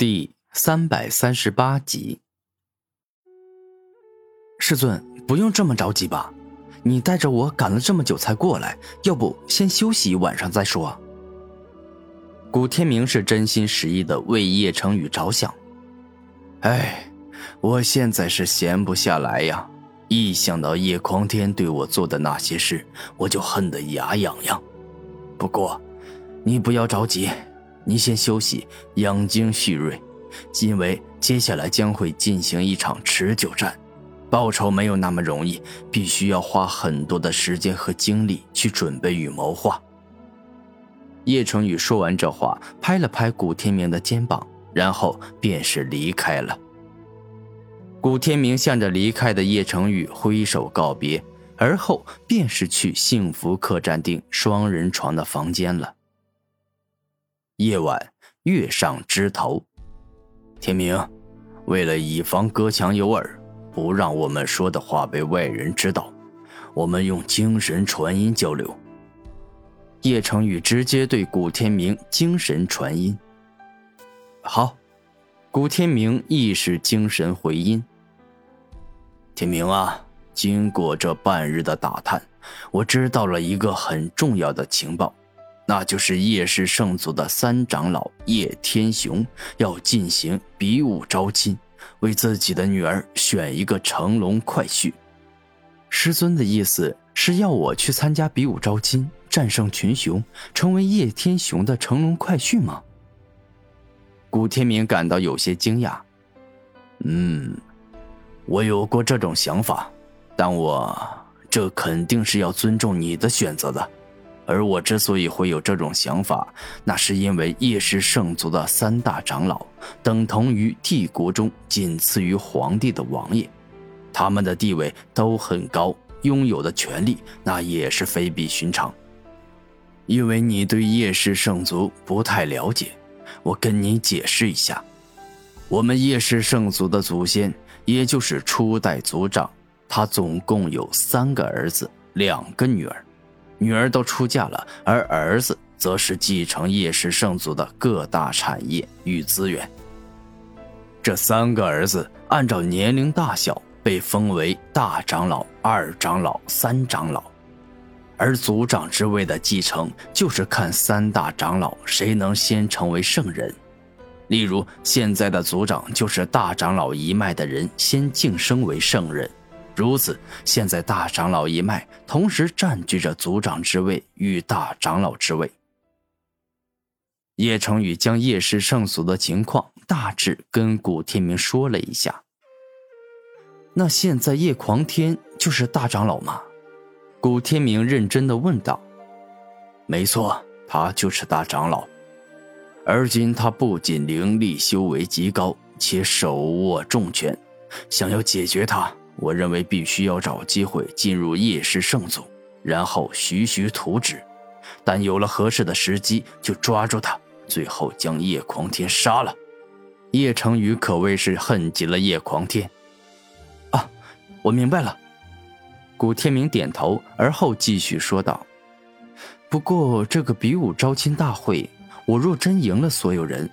第三百三十八集，师尊，不用这么着急吧？你带着我赶了这么久才过来，要不先休息一晚上再说？古天明是真心实意的为叶成宇着想。哎，我现在是闲不下来呀！一想到叶狂天对我做的那些事，我就恨得牙痒痒。不过，你不要着急。你先休息，养精蓄锐，因为接下来将会进行一场持久战，报仇没有那么容易，必须要花很多的时间和精力去准备与谋划。叶成宇说完这话，拍了拍古天明的肩膀，然后便是离开了。古天明向着离开的叶成宇挥手告别，而后便是去幸福客栈订双人床的房间了。夜晚，月上枝头。天明，为了以防隔墙有耳，不让我们说的话被外人知道，我们用精神传音交流。叶成宇直接对古天明精神传音。好，古天明亦是精神回音。天明啊，经过这半日的打探，我知道了一个很重要的情报。那就是叶氏圣族的三长老叶天雄要进行比武招亲，为自己的女儿选一个乘龙快婿。师尊的意思是要我去参加比武招亲，战胜群雄，成为叶天雄的乘龙快婿吗？古天明感到有些惊讶。嗯，我有过这种想法，但我这肯定是要尊重你的选择的。而我之所以会有这种想法，那是因为叶氏圣族的三大长老等同于帝国中仅次于皇帝的王爷，他们的地位都很高，拥有的权力那也是非比寻常。因为你对叶氏圣族不太了解，我跟你解释一下：我们叶氏圣族的祖先，也就是初代族长，他总共有三个儿子，两个女儿。女儿都出嫁了，而儿子则是继承叶氏圣族的各大产业与资源。这三个儿子按照年龄大小被封为大长老、二长老、三长老，而族长之位的继承就是看三大长老谁能先成为圣人。例如，现在的族长就是大长老一脉的人先晋升为圣人。如此，现在大长老一脉同时占据着族长之位与大长老之位。叶成宇将叶氏圣族的情况大致跟古天明说了一下。那现在叶狂天就是大长老吗？古天明认真的问道。没错，他就是大长老。而今他不仅灵力修为极高，且手握重权，想要解决他。我认为必须要找机会进入叶氏圣族，然后徐徐图纸，但有了合适的时机就抓住他，最后将叶狂天杀了。叶成宇可谓是恨极了叶狂天。啊，我明白了。古天明点头，而后继续说道：“不过这个比武招亲大会，我若真赢了所有人，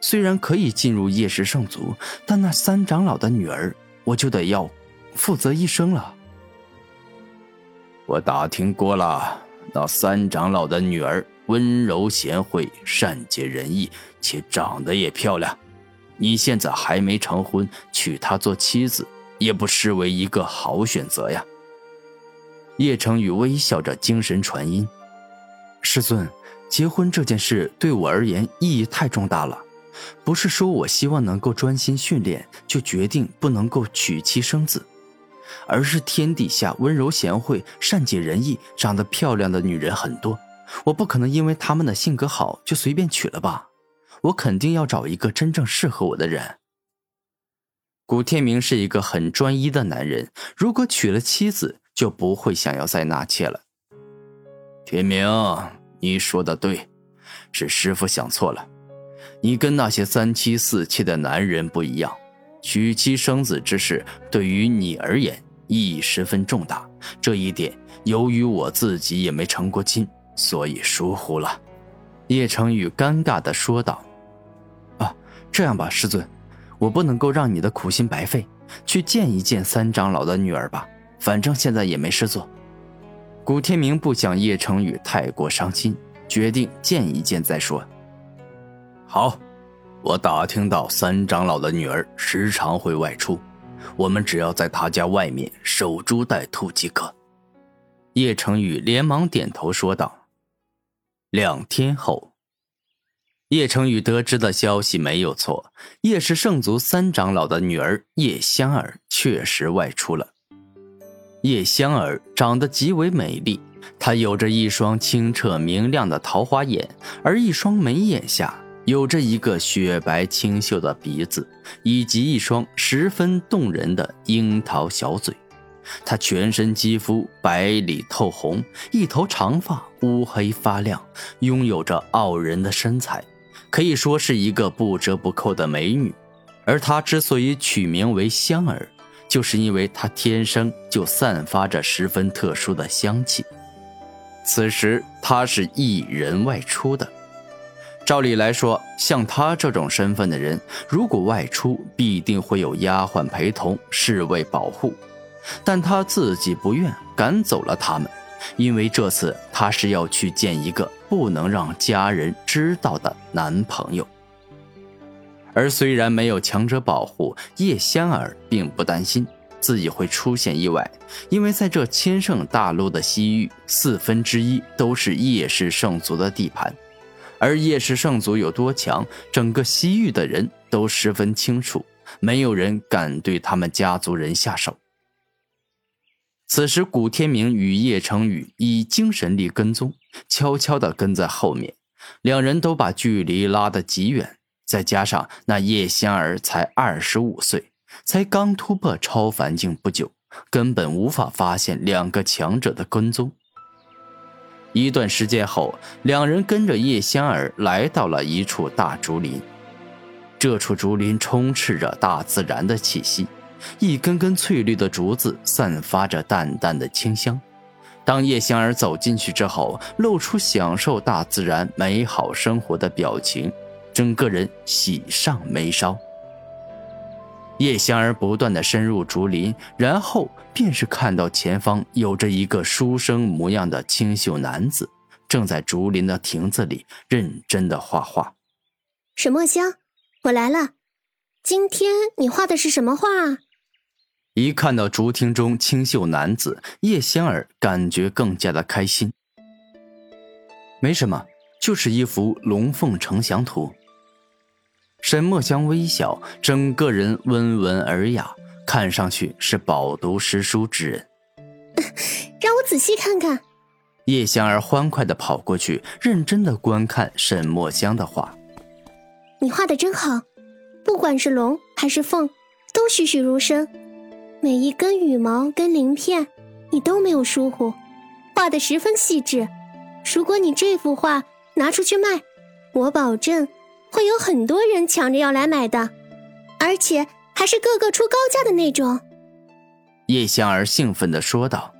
虽然可以进入叶氏圣族，但那三长老的女儿，我就得要。”负责一生了。我打听过了，那三长老的女儿温柔贤惠、善解人意，且长得也漂亮。你现在还没成婚，娶她做妻子，也不失为一个好选择呀。叶成宇微笑着，精神传音：“师尊，结婚这件事对我而言意义太重大了。不是说我希望能够专心训练，就决定不能够娶妻生子。”而是天底下温柔贤惠、善解人意、长得漂亮的女人很多，我不可能因为她们的性格好就随便娶了吧？我肯定要找一个真正适合我的人。古天明是一个很专一的男人，如果娶了妻子，就不会想要再纳妾了。天明，你说的对，是师傅想错了，你跟那些三妻四妾的男人不一样。娶妻生子之事对于你而言意义十分重大，这一点由于我自己也没成过亲，所以疏忽了。叶成宇尴尬的说道：“啊，这样吧，师尊，我不能够让你的苦心白费，去见一见三长老的女儿吧。反正现在也没事做。古天明不想叶成宇太过伤心，决定见一见再说。好，我打听到三长老的女儿时常会外出，我们只要在他家外面守株待兔即可。叶成宇连忙点头说道。两天后，叶成宇得知的消息没有错，叶氏圣族三长老的女儿叶香儿确实外出了。叶香儿长得极为美丽，她有着一双清澈明亮的桃花眼，而一双眉眼下。有着一个雪白清秀的鼻子，以及一双十分动人的樱桃小嘴。她全身肌肤白里透红，一头长发乌黑发亮，拥有着傲人的身材，可以说是一个不折不扣的美女。而她之所以取名为香儿，就是因为她天生就散发着十分特殊的香气。此时，她是一人外出的。照理来说，像他这种身份的人，如果外出，必定会有丫鬟陪同、侍卫保护。但他自己不愿赶走了他们，因为这次他是要去见一个不能让家人知道的男朋友。而虽然没有强者保护，叶仙儿并不担心自己会出现意外，因为在这千圣大陆的西域，四分之一都是叶氏圣族的地盘。而叶氏圣族有多强，整个西域的人都十分清楚，没有人敢对他们家族人下手。此时，古天明与叶成宇以精神力跟踪，悄悄地跟在后面，两人都把距离拉得极远。再加上那叶仙儿才二十五岁，才刚突破超凡境不久，根本无法发现两个强者的跟踪。一段时间后，两人跟着叶香儿来到了一处大竹林。这处竹林充斥着大自然的气息，一根根翠绿的竹子散发着淡淡的清香。当叶香儿走进去之后，露出享受大自然美好生活的表情，整个人喜上眉梢。叶香儿不断的深入竹林，然后便是看到前方有着一个书生模样的清秀男子，正在竹林的亭子里认真的画画。沈墨香，我来了。今天你画的是什么画？一看到竹亭中清秀男子，叶香儿感觉更加的开心。没什么，就是一幅龙凤呈祥图。沈墨香微笑，整个人温文尔雅，看上去是饱读诗书之人。让我仔细看看。叶香儿欢快的跑过去，认真的观看沈墨香的画。你画的真好，不管是龙还是凤，都栩栩如生，每一根羽毛跟鳞片，你都没有疏忽，画的十分细致。如果你这幅画拿出去卖，我保证。会有很多人抢着要来买的，而且还是个个出高价的那种。叶香儿兴奋地说道。